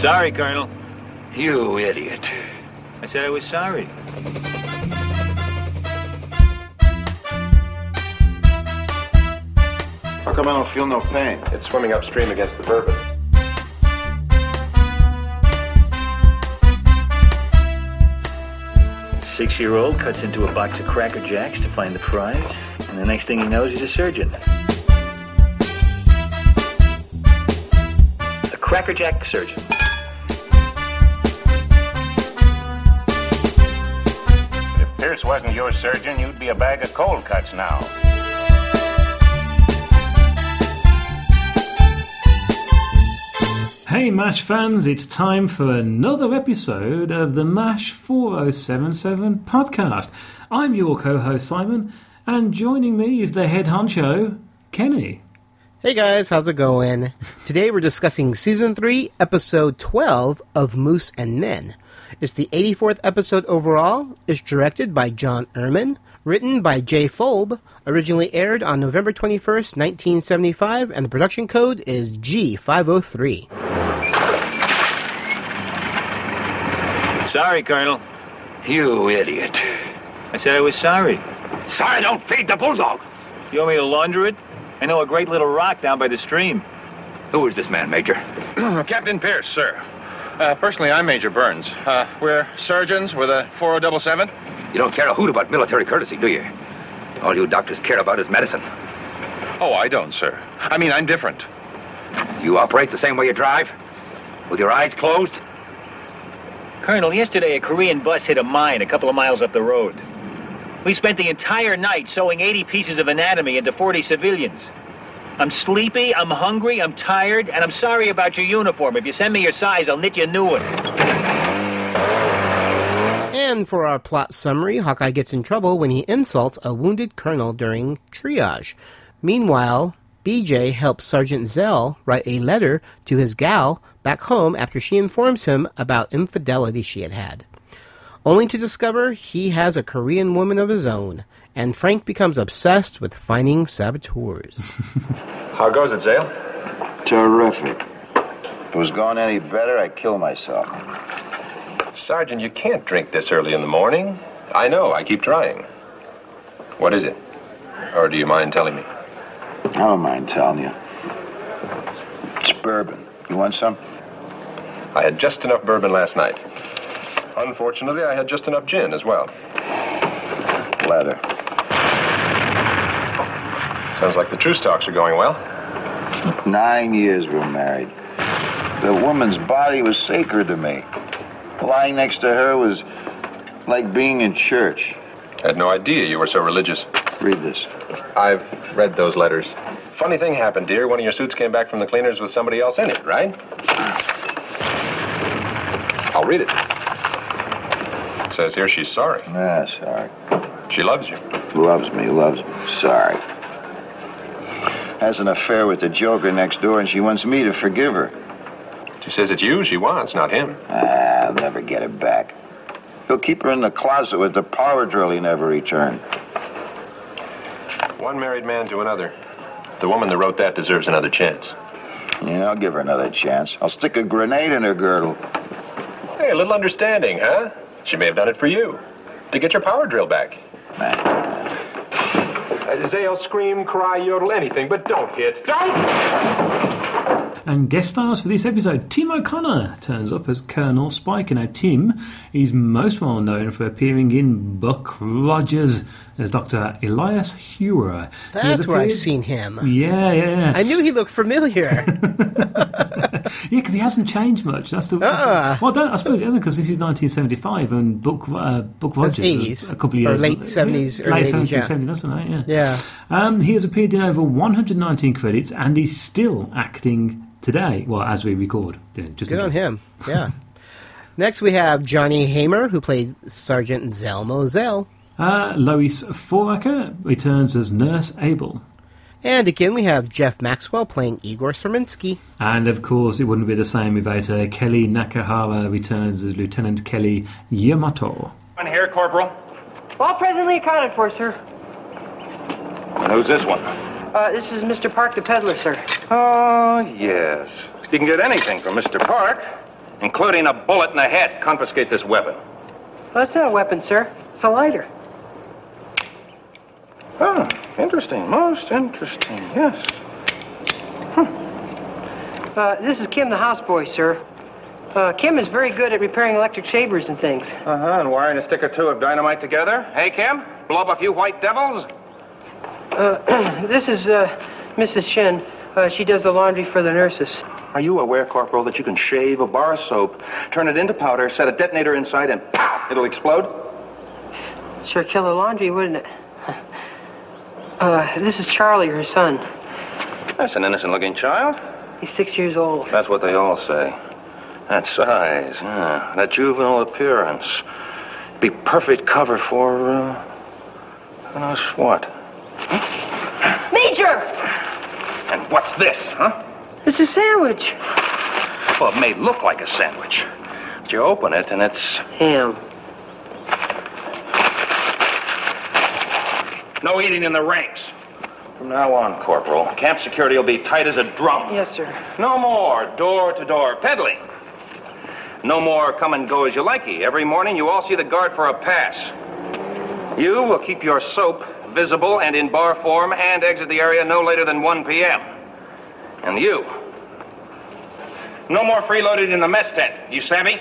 Sorry, Colonel. You idiot. I said I was sorry. How come I don't feel no pain? It's swimming upstream against the bourbon. Six year old cuts into a box of Cracker Jacks to find the prize, and the next thing he knows, he's a surgeon. A Cracker Jack surgeon. Wasn't your surgeon, you'd be a bag of cold cuts now. Hey MASH fans, it's time for another episode of the MASH 4077 podcast. I'm your co host Simon, and joining me is the head honcho, Kenny. Hey guys, how's it going? Today we're discussing season 3, episode 12 of Moose and Men. It's the 84th episode overall. It's directed by John Erman, written by Jay Folb, originally aired on November 21st, 1975, and the production code is G503. Sorry, Colonel. You idiot. I said I was sorry. Sorry, don't feed the bulldog. You want me to launder it? I know a great little rock down by the stream. Who is this man, Major? Captain Pierce, sir. Uh, personally, I'm Major Burns. Uh, we're surgeons with a 4077. You don't care a hoot about military courtesy, do you? All you doctors care about is medicine. Oh, I don't, sir. I mean, I'm different. You operate the same way you drive? With your eyes closed? Colonel, yesterday a Korean bus hit a mine a couple of miles up the road. We spent the entire night sewing 80 pieces of anatomy into 40 civilians. I'm sleepy, I'm hungry, I'm tired, and I'm sorry about your uniform. If you send me your size, I'll knit you a new one. And for our plot summary, Hawkeye gets in trouble when he insults a wounded colonel during triage. Meanwhile, BJ helps Sergeant Zell write a letter to his gal back home after she informs him about infidelity she had had. Only to discover he has a Korean woman of his own, and Frank becomes obsessed with finding saboteurs. How goes it, Zale? Terrific. If it was going any better, I'd kill myself. Sergeant, you can't drink this early in the morning. I know, I keep trying. What is it? Or do you mind telling me? I don't mind telling you. It's bourbon. You want some? I had just enough bourbon last night. Unfortunately, I had just enough gin as well. Leather. Sounds like the truce talks are going well. Nine years we're married. The woman's body was sacred to me. Lying next to her was like being in church. I had no idea you were so religious. Read this. I've read those letters. Funny thing happened, dear. One of your suits came back from the cleaners with somebody else in it, right? I'll read it. It says here she's sorry. Ah, sorry. She loves you. Loves me, loves me. Sorry. Has an affair with the joker next door, and she wants me to forgive her. She says it's you she wants, not him. Ah, I'll never get it back. He'll keep her in the closet with the power drill he never returned. One married man to another. The woman that wrote that deserves another chance. Yeah, I'll give her another chance. I'll stick a grenade in her girdle. Hey, a little understanding, huh? She may have done it for you. To get your power drill back. Zale, scream, cry, yodel, anything, but don't hit. Don't! And guest stars for this episode, Tim O'Connor turns up as Colonel Spike. And now, Tim is most well known for appearing in Buck Rogers as Dr. Elias Huer. That's where I've seen him. Yeah, yeah, yeah. I knew he looked familiar. Yeah, because he hasn't changed much. That's the. that's the- Uh-uh. well, I, don't, I suppose it hasn't because this is 1975 and Book uh, Book Rogers was 80s, a couple of or years late 70s, late 70s, yeah. 70s, doesn't it? Yeah. yeah. Um, he has appeared in over 119 credits and he's still acting today. Well, as we record. Yeah, just Good on him. Yeah. Next, we have Johnny Haymer, who played Sergeant Zelmo Zell. Uh, Lois Foraker returns as Nurse Abel. And again, we have Jeff Maxwell playing Igor Serminsky. And of course, it wouldn't be the same without uh, Kellye Nakahara returns as Lieutenant Kelly Yamato. One here, Corporal. All presently accounted for, sir. And who's this one? Uh, this is Mr. Park, the peddler, sir. Oh, yes. You can get anything from Mr. Park. including a bullet in the head. Confiscate this weapon. Well, that's not a weapon, sir. It's a lighter. Oh, interesting. Most interesting, yes. Uh, this is Kim, the houseboy, sir. Uh, Kim is very good at repairing electric shavers and things. Uh huh. And wiring a stick or two of dynamite together. Hey, Kim? Blow up a few white devils? Uh, this is uh, Mrs. Shen. Uh, she does the laundry for the nurses. Are you aware, Corporal, that you can shave a bar of soap, turn it into powder, set a detonator inside, and pow, it'll explode? Sure kill the laundry, wouldn't it? Uh, this is Charlie, her son. That's an innocent looking child. He's six years old. That's what they all say. That size, yeah, that juvenile appearance. Be perfect cover for, uh, who knows what. Major! And what's this, huh? It's a sandwich. Well, it may look like a sandwich. But you open it and it's Ham. no eating in the ranks. From now on, Corporal, camp security will be tight as a drum. Yes, sir. No more door to door peddling. No more come and go as you likey. Every morning you all see the guard for a pass. You will keep your soap visible and in bar form and exit the area no later than 1 p.m. And you. No more freeloading in the mess tent. You savvy?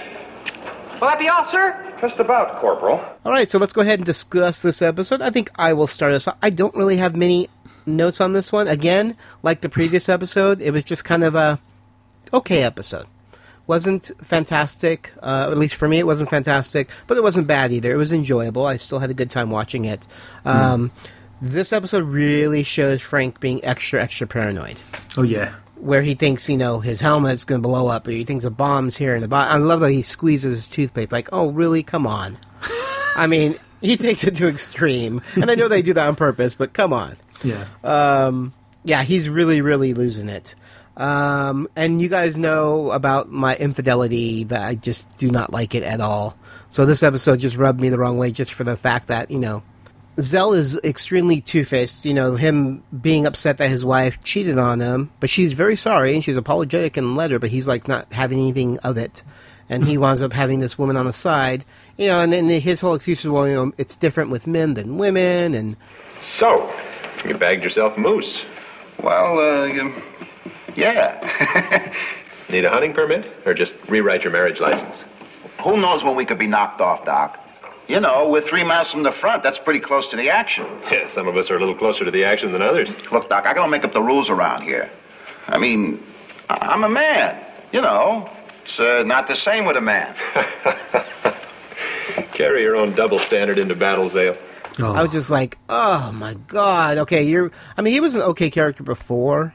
Will that be all, sir? Just about, Corporal. All right, so let's go ahead and discuss this episode. I think I will start us. off. I don't really have many notes on this one. Again, like the previous episode, it was just kind of a okay episode. Wasn't fantastic, uh, at least for me, it wasn't fantastic, but it wasn't bad either. It was enjoyable. I still had a good time watching it. Um, This episode really shows Frank being extra, extra paranoid Oh yeah. where he thinks, you know, his helmet's going to blow up, or he thinks a bomb's here in the bottom. I love that he squeezes his toothpaste. Like, oh, really? Come on. I mean, he takes it to extreme, and I know they do that on purpose, but come on. Yeah. Um, yeah, he's really, really losing it. Um, and you guys know about my infidelity that I just do not like it at all. So this episode just rubbed me the wrong way just for the fact that, you know, Zell is extremely two faced. You know, him being upset that his wife cheated on him, but she's very sorry and she's apologetic in the letter, but he's like not having anything of it. And he winds up having this woman on the side, you know, and then his whole excuse is, well, you know, it's different with men than women, and So, you bagged yourself a moose. Well, uh, you- yeah. Need a hunting permit or just rewrite your marriage license? Who knows when we could be knocked off, Doc? You know, we're three miles from the front. That's pretty close to the action. Yeah, some of us are a little closer to the action than others. Look, Doc, I gotta make up the rules around here. I mean, I- I'm a man. You know, it's uh, not the same with a man. Carry your own double standard into battle, Zale. Oh. I was just like, oh my god. Okay, you're. I mean, he was an okay character before,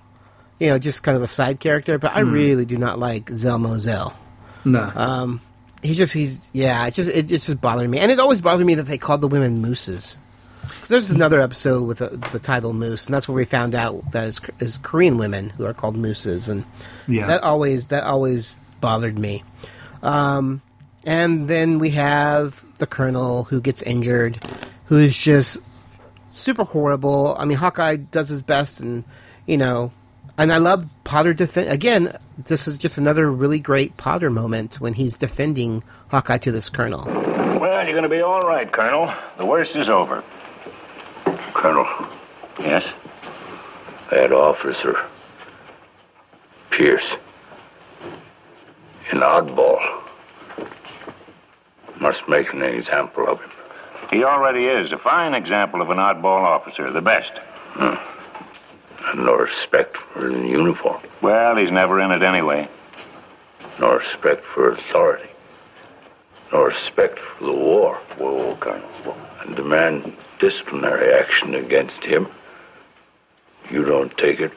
you know, just kind of a side character. But I really do not like Zelmo Zell. no. Um, he just he's yeah. It just it, it's just bothered me, and it always bothered me that they called the women mooses. Because there's another episode with the, the title Moose, and that's where we found out that it's, it's Korean women who are called mooses, and Yeah. that always that always bothered me. Um, and then we have the colonel who gets injured, who is just super horrible. I mean, Hawkeye does his best, and you know, and I love Potter defend again. This is just another really great Potter moment when he's defending Hawkeye to this colonel. Well, you're going to be all right, Colonel. The worst is over. Colonel, Yes? that officer, Pierce, an oddball, must make an example of him. He already is a fine example of an oddball officer, the best. And no respect for the uniform, Well, he's never in it anyway. no respect for authority, no respect for the war. Whoa, Colonel. Whoa. And demand disciplinary action against him. You don't take it,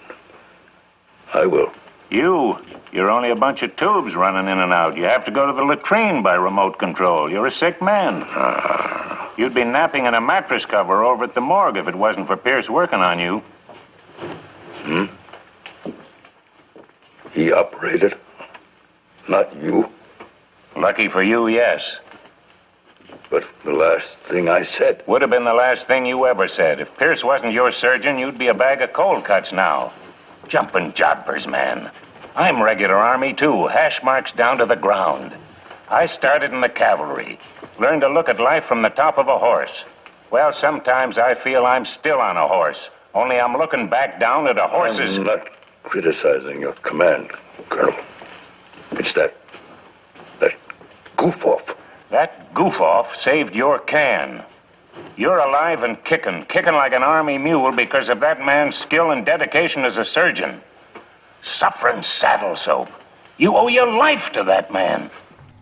I will. You, you're only a bunch of tubes running in and out. You have to go to the latrine by remote control. You're a sick man. Ah. You'd be napping in a mattress cover over at the morgue if it wasn't for Pierce working on you. Hmm? He operated, not you. Lucky for you, yes. But the last thing I said, Would have been the last thing you ever said. If Pierce wasn't your surgeon, you'd be a bag of cold cuts now. Jumping jobbers, man. I'm regular Army, too, hash marks down to the ground. I started in the cavalry, learned to look at life from the top of a horse. Well, sometimes I feel I'm still on a horse, only I'm looking back down at a horse's. I'm not criticizing your command, Colonel. It's that. that goof off. That goof off saved your can. You're alive and kicking, kicking like an army mule because of that man's skill and dedication as a surgeon. Suffering saddle soap. You owe your life to that man.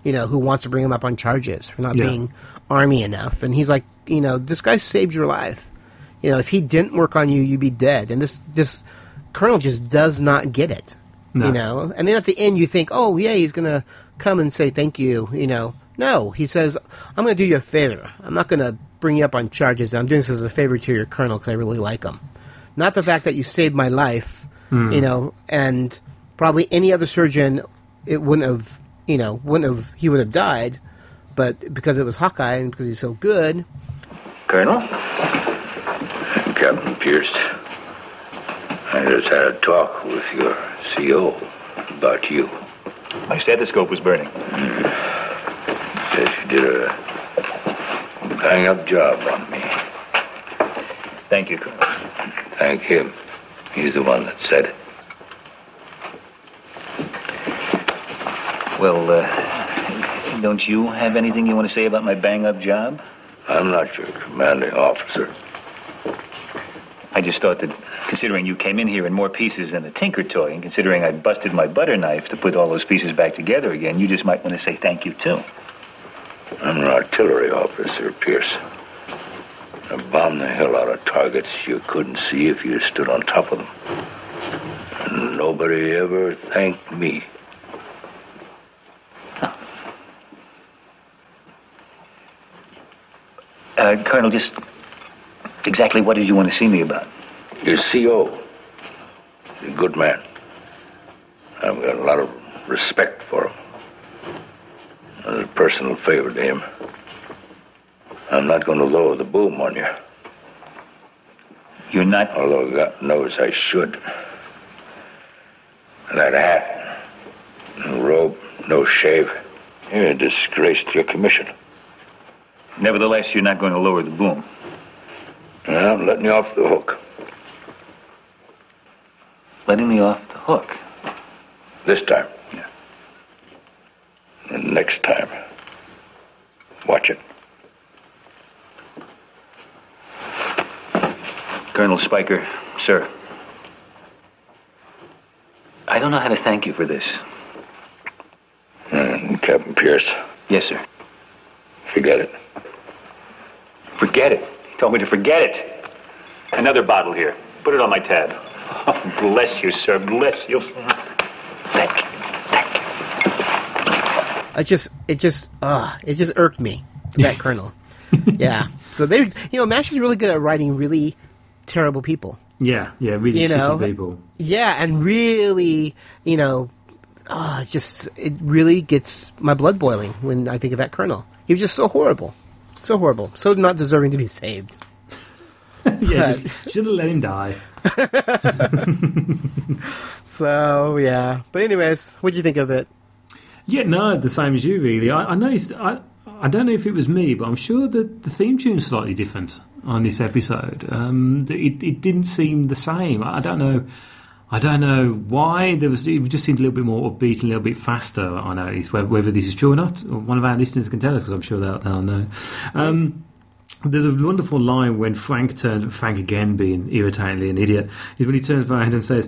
you know, who wants to bring him up on charges for not Yeah. being army enough. And he's like, you know, this guy saved your life. You know, if he didn't work on you, you'd be dead. And this this colonel just does not get it. No. You know, and then at the end you think, oh yeah, he's gonna come and say thank you. You know, no, he says, I'm gonna do you a favor. I'm not gonna bring you up on charges. I'm doing this as a favor to your colonel because I really like him. Not the fact that you saved my life. Hmm. You know, and probably any other surgeon, it wouldn't have. You know, wouldn't have. He would have died. But because it was Hawkeye and because he's so good, Colonel? Captain Pierce, I just had a talk with your CO about you. My stethoscope was burning. Says you did a bang up job on me. Thank you, Colonel. Thank him. He's the one that said it. Well, uh, don't you have anything you want to say about my bang up job? I'm not your commanding officer. I just thought that, considering you came in here in more pieces than a tinker toy, and considering I busted my butter knife to put all those pieces back together again, you just might want to say thank you, too. I'm an artillery officer, Pierce. I bombed the hell out of targets you couldn't see if you stood on top of them. And nobody ever thanked me. Uh, Colonel, just exactly what did you want to see me about? Your CO. A good man. I've got a lot of respect for him. As a personal favor to him. I'm not going to lower the boom on you. You're not. Although God knows I should. That hat, no robe, no shave. You're a disgrace to your commission. Nevertheless, you're not going to lower the boom. I'm letting you off the hook. Letting me off the hook. This time. Yeah. And next time. Watch it. Colonel Spiker, sir. I don't know how to thank you for this. And Captain Pierce, Yes, sir. forget it. Forget it. He told me to forget it. Another bottle here. Put it on my tab. Oh, bless you, sir. Bless you. Thank you. Thank you. I just it just uh it just irked me that colonel. yeah. So they you know Mash is really good at writing really terrible people. Yeah, yeah, really You shitty know, people. Yeah, and really, you know, uh, it just it really gets my blood boiling when I think of that colonel. He was just so horrible, so horrible, so not deserving to be saved. yeah, just should have let him die. So yeah, but anyways, what do you think of it? Yeah, no, the same as you, really. I, I noticed. I, I don't know if it was me, but I'm sure that the theme tune's slightly different on this episode. Um, it, it didn't seem the same. I don't know. I don't know why. There was. It just seemed a little bit more upbeat, and a little bit faster. I noticed whether, whether this is true or not. One of our listeners can tell us because I'm sure they'll, they'll know. Um, there's a wonderful line when Frank turns. Frank again being irritatingly an idiot is when he turns around and says,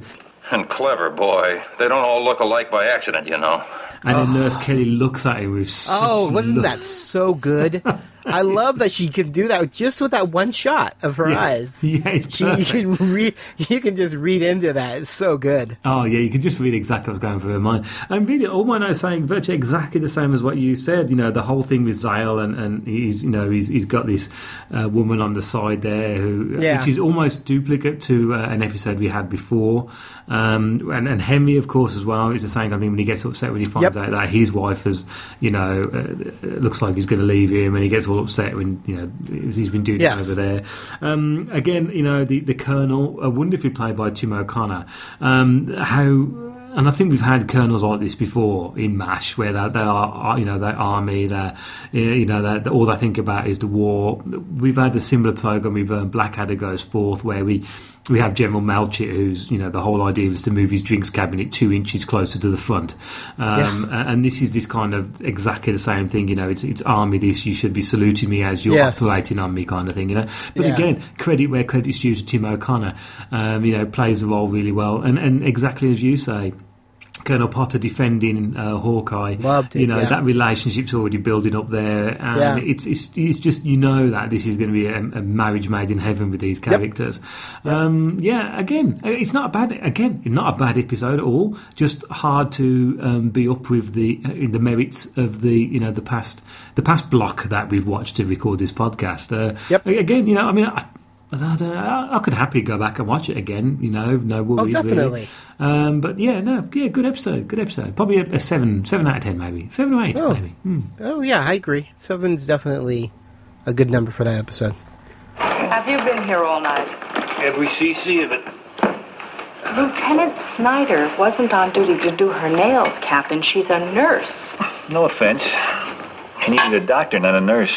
And clever, boy. They don't all look alike by accident, you know. and then Nurse Kelly looks at him with. Oh, wasn't look- that so good? I love that she can do that just with that one shot of her Yeah. eyes. Yeah, it's She, you can read. You can just read into that. It's so good. Oh yeah, you can just read exactly what's going through her mind. And really, all my notes saying virtually exactly the same as what you said. You know, the whole thing with Zale and, and he's you know he's he's got this uh, woman on the side there who Yeah. which is almost duplicate to uh, an episode we had before. Um, and and Henry, of course, as well. It's the same kind of thing when he gets upset when he finds Yep. out that his wife has you know uh, looks like he's going to leave him, and he gets all upset when you know he's been doing Yes. over there. Um, again, you know, the, the Colonel, uh, wonderfully played by Tim O'Connor. Um, how and I think we've had colonels like this before in Mash, where they, they are, you know, their army, their, you know, they're, all they think about is the war. We've had a similar program with um, Blackadder goes forth, where we we have General Melchett, who's you know the whole idea was to move his drinks cabinet two inches closer to the front, um, yeah. and this is this kind of exactly the same thing. You know, it's, it's army. This you should be saluting me as you're yes. operating on me, kind of thing. You know, but yeah. again, credit where credit's due to Tim O'Connor. Um, you know, plays the role really well, and and exactly as you say Colonel Potter defending uh, Hawkeye. Loved it, you know yeah. that relationship's already building up there, and yeah. it's, it's it's just you know that this is going to be a, a marriage made in heaven with these characters. Yep. Um, yeah, again, it's not a bad again, not a bad episode at all. Just hard to um, be up with the in the merits of the you know the past the past block that we've watched to record this podcast. Uh, yep. Again, you know, I mean. I, I, I, could happily go back and watch it again. You know, no worries. Oh, definitely. Really. Um, but yeah, no, yeah, good episode, good episode. Probably a, a seven, seven out of ten, maybe seven or eight, oh. maybe. Hmm. Oh yeah, I agree. Seven's definitely a good number for that episode. Have you been here all night? Every CC of it. Lieutenant Snyder wasn't on duty to do her nails, Captain. She's a nurse. No offense. He needed a doctor, not a nurse.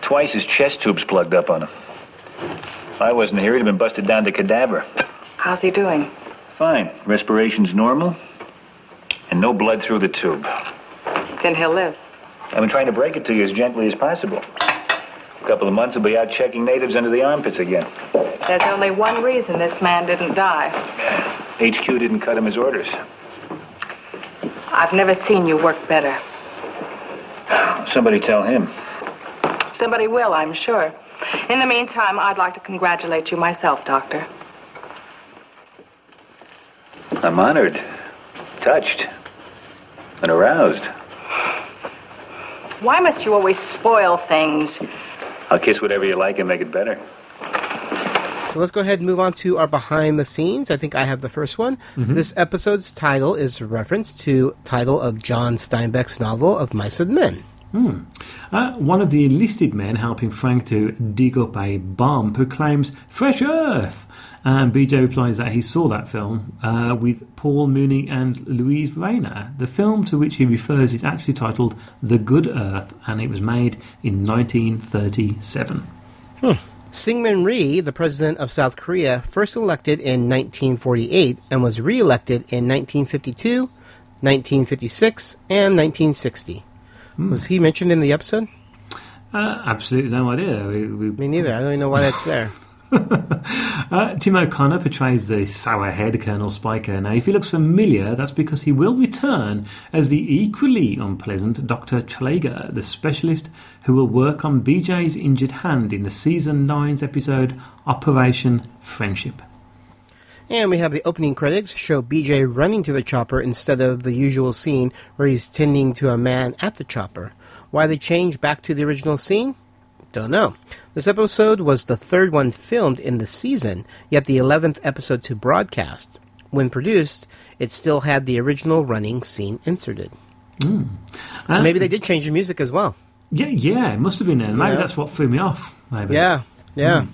Twice his chest tubes plugged up on him. If I wasn't here, he'd have been busted down to cadaver. How's he doing? Fine. Respiration's normal. And no blood through the tube. Then he'll live. I've been trying to break it to you as gently as possible. A couple of months he'll be out checking natives under the armpits again. There's only one reason this man didn't die. HQ didn't cut him his orders. I've never seen you work better. Somebody tell him. Somebody will, I'm sure. In the meantime, I'd like to congratulate you myself, Doctor. I'm honored, touched, and aroused. Why must you always spoil things? I'll kiss whatever you like and make it better. So let's go ahead and move on to our behind the scenes. I think I have the first one. Mm-hmm. This episode's title is a reference to title of John Steinbeck's novel of Mice and Men. Hmm. Uh, one of the enlisted men helping Frank to dig up a bomb proclaims "Fresh Earth," and BJ replies that he saw that film uh, with Paul Muni and Luise Rainer. The film to which he refers is actually titled "The Good Earth," and it was made in 1937. Hmm. Syngman Rhee, the president of South Korea, first elected in 1948 and was re-elected in 1952, 1956, and 1960. Hmm. Was he mentioned in the episode? Uh, absolutely no idea. We, we... Me neither. I don't even know why that's there. uh, Tim O'Connor portrays the sour head Colonel Spiker. Now, if he looks familiar, that's because he will return as the equally unpleasant Dr. Traeger, the specialist who will work on BJ's injured hand in the season 9's episode Operation Friendship. And we have the opening credits show BJ running to the chopper instead of the usual scene where he's tending to a man at the chopper. Why they changed back to the original scene? Don't know. This episode was the third one filmed in the season, yet the 11th episode to broadcast. When produced, it still had the original running scene inserted. Mm. So uh, maybe they did change the music as well. Yeah, yeah, it must have been there. Maybe yeah. that's what threw me off. Maybe. Yeah, yeah. Mm.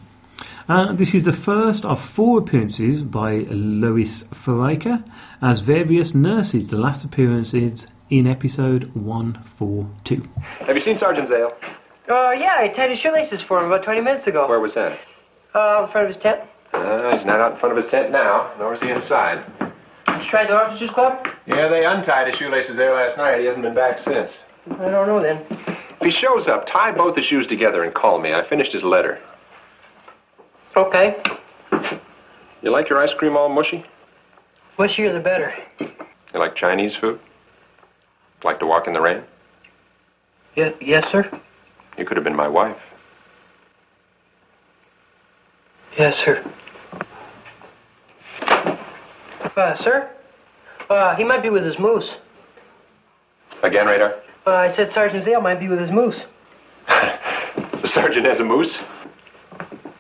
Uh, this is the first of four appearances by Lois Foraker as various nurses, the last appearances in episode 142. Have you seen Sergeant Zale? Uh, yeah, I tied his shoelaces for him about 20 minutes ago. Where was that? Uh, in front of his tent. Uh, he's not out in front of his tent now, nor is he inside. Did you try the officers' club? Yeah, they untied his shoelaces there last night. He hasn't been back since. I don't know then. If he shows up, tie both the shoes together and call me. I finished his letter. Okay. You like your ice cream all mushy? Mushier the better. You like Chinese food? Like to walk in the rain? Yeah, yes, sir. You could have been my wife. Yes, sir. Uh, sir? Uh, he might be with his moose. Again, Radar? Uh, I said Sergeant Zale might be with his moose. the sergeant has a moose?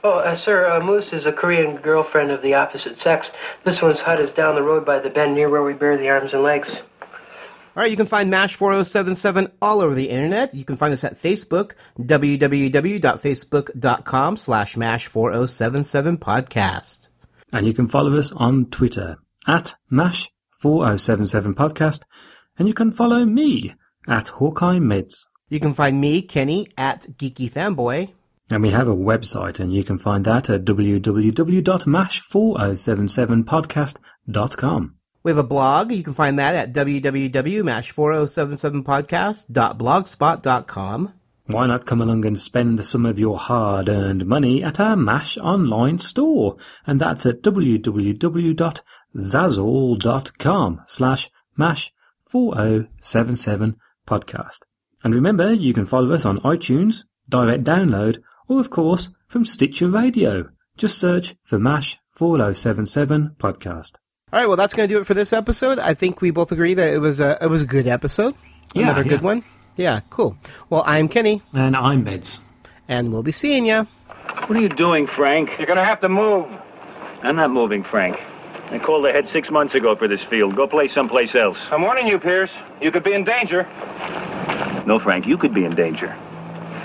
Oh, uh, sir, uh, Moose is a Korean girlfriend of the opposite sex. This one's hut is down the road by the bend near where we bury the arms and legs. All right, you can find MASH 4077 all over the internet. You can find us at Facebook, www.facebook.com slash MASH 4077 podcast. And you can follow us on Twitter at MASH 4077 podcast, and you can follow me at Hawkeye Mids. You can find me, Kenny, at Geeky Fanboy. And we have a website, and you can find that at www.mash4077podcast.com. We have a blog. You can find that at www.4077podcast.blogspot.com. Why not come along and spend some of your hard earned money at our MASH online store? And that's at www.zazzle.com slash MASH 4077 podcast. And remember, you can follow us on iTunes, direct download, or of course from Stitcher Radio. Just search for MASH 4077 podcast. All right, well, that's going to do it for this episode. I think we both agree that it was a it was a good episode. Yeah, Another good one. Yeah, cool. Well, I'm Kenny, And I'm Beds. and we'll be seeing you. What are you doing, Frank? You're gonna have to move. I'm not moving, Frank. I called ahead six months ago for this field. Go play someplace else. I'm warning you, Pierce. You could be in danger. No, Frank, you could be in danger.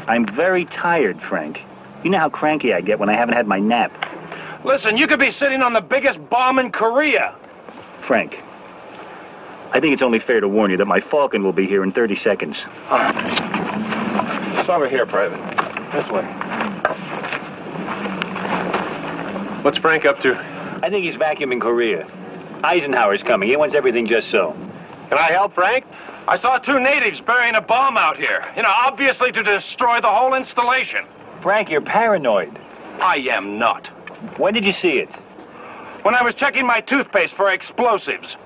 I'm very tired, Frank. You know how cranky I get when I haven't had my nap. Listen, you could be sitting on the biggest bomb in Korea. Frank, I think it's only fair to warn you that my Falcon will be here in 30 seconds. It's over here, Private. This way. What's Frank up to? I think he's vacuuming Korea. Eisenhower's coming. He wants everything just so. Can I help, Frank? I saw two natives burying a bomb out here. You know, obviously to destroy the whole installation. Frank, you're paranoid. I am not. When did you see it? When I was checking my toothpaste for explosives.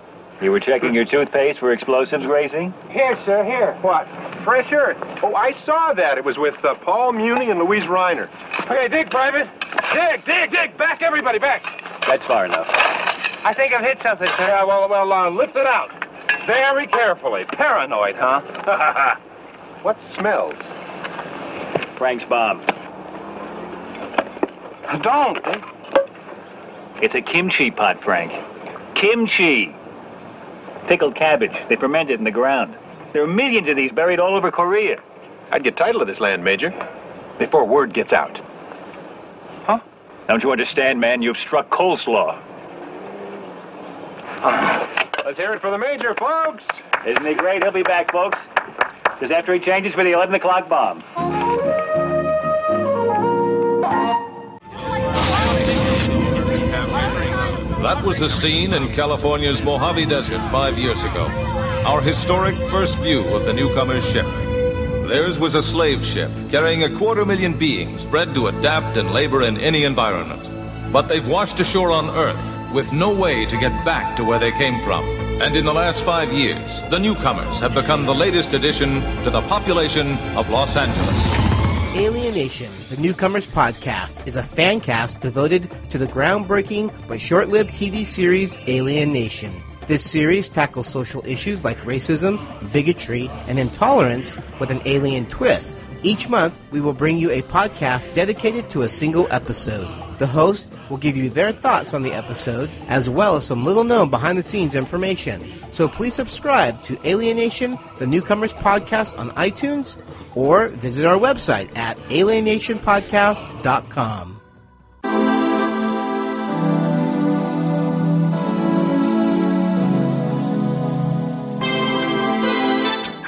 You were checking your toothpaste for explosives, Gracie? Here, sir, here. What? Fresh Earth. Oh, I saw that. It was with uh, Paul Muni and Luise Rainer. Okay, dig, Private. Dig, dig, dig. Back, everybody, back. That's far enough. I think I've hit something, sir. Yeah, well, well, uh, lift it out. Very carefully. Paranoid, huh? What smells? Frank's bomb. Don't. Eh? It's a kimchi pot, Frank. Kimchi. Pickled cabbage. They ferment it in the ground. There are millions of these buried all over Korea. I'd get title of this land, Major. Before word gets out. Huh? Don't you understand, man? You've struck coleslaw. Uh, Let's hear it for the Major, folks. Isn't he great? He'll be back, folks. Just after he changes for the 11 o'clock bomb. That was the scene in California's Mojave Desert five years ago. Our historic first view of the newcomer's ship. Theirs was a slave ship carrying a quarter million beings bred to adapt and labor in any environment. But they've washed ashore on Earth with no way to get back to where they came from. And in the last five years, the newcomers have become the latest addition to the population of Los Angeles. Alienation, the Newcomers Podcast, is a fan cast devoted to the groundbreaking but short lived TV series Alien Nation. This series tackles social issues like racism, bigotry, and intolerance with an alien twist. Each month, we will bring you a podcast dedicated to a single episode. The host will give you their thoughts on the episode, as well as some little known behind the scenes information. So please subscribe to Alienation, the Newcomers Podcast on iTunes, or visit our website at alienationpodcast.com.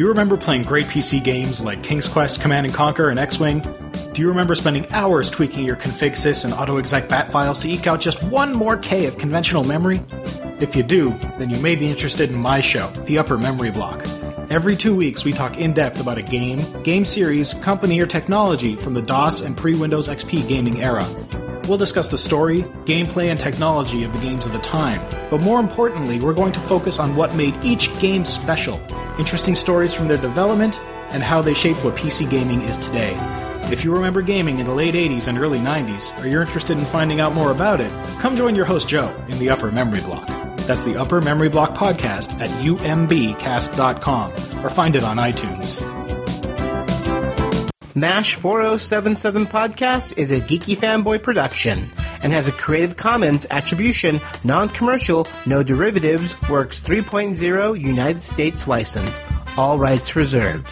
Do you remember playing great PC games like King's Quest, Command and Conquer, and X-Wing? Do you remember spending hours tweaking your config sys and autoexec bat files to eke out just one more K of conventional memory? If you do, then you may be interested in my show, The Upper Memory Block. Every two weeks, we talk in depth about a game, game series, company, or technology from the DOS and pre Windows XP gaming era. We'll discuss the story, gameplay, and technology of the games of the time. But more importantly, we're going to focus on what made each game special, interesting stories from their development, and how they shaped what PC gaming is today. If you remember gaming in the late 80s and early 90s, or you're interested in finding out more about it, come join your host Joe in the Upper Memory Block. That's the Upper Memory Block podcast at umbcast.com or find it on iTunes. MASH 4077 Podcast is a geeky fanboy production and has a Creative Commons Attribution, Non Commercial, No Derivatives, Works 3.0 United States license. All rights reserved.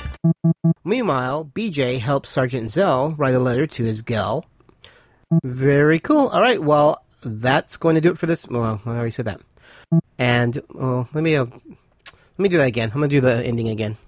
Meanwhile, BJ helps Sergeant Zell write a letter to his gal. Very cool. All right, well, that's going to do it for this. Well, I already said that. And let me uh, let me do that again. I'm going to do the ending again.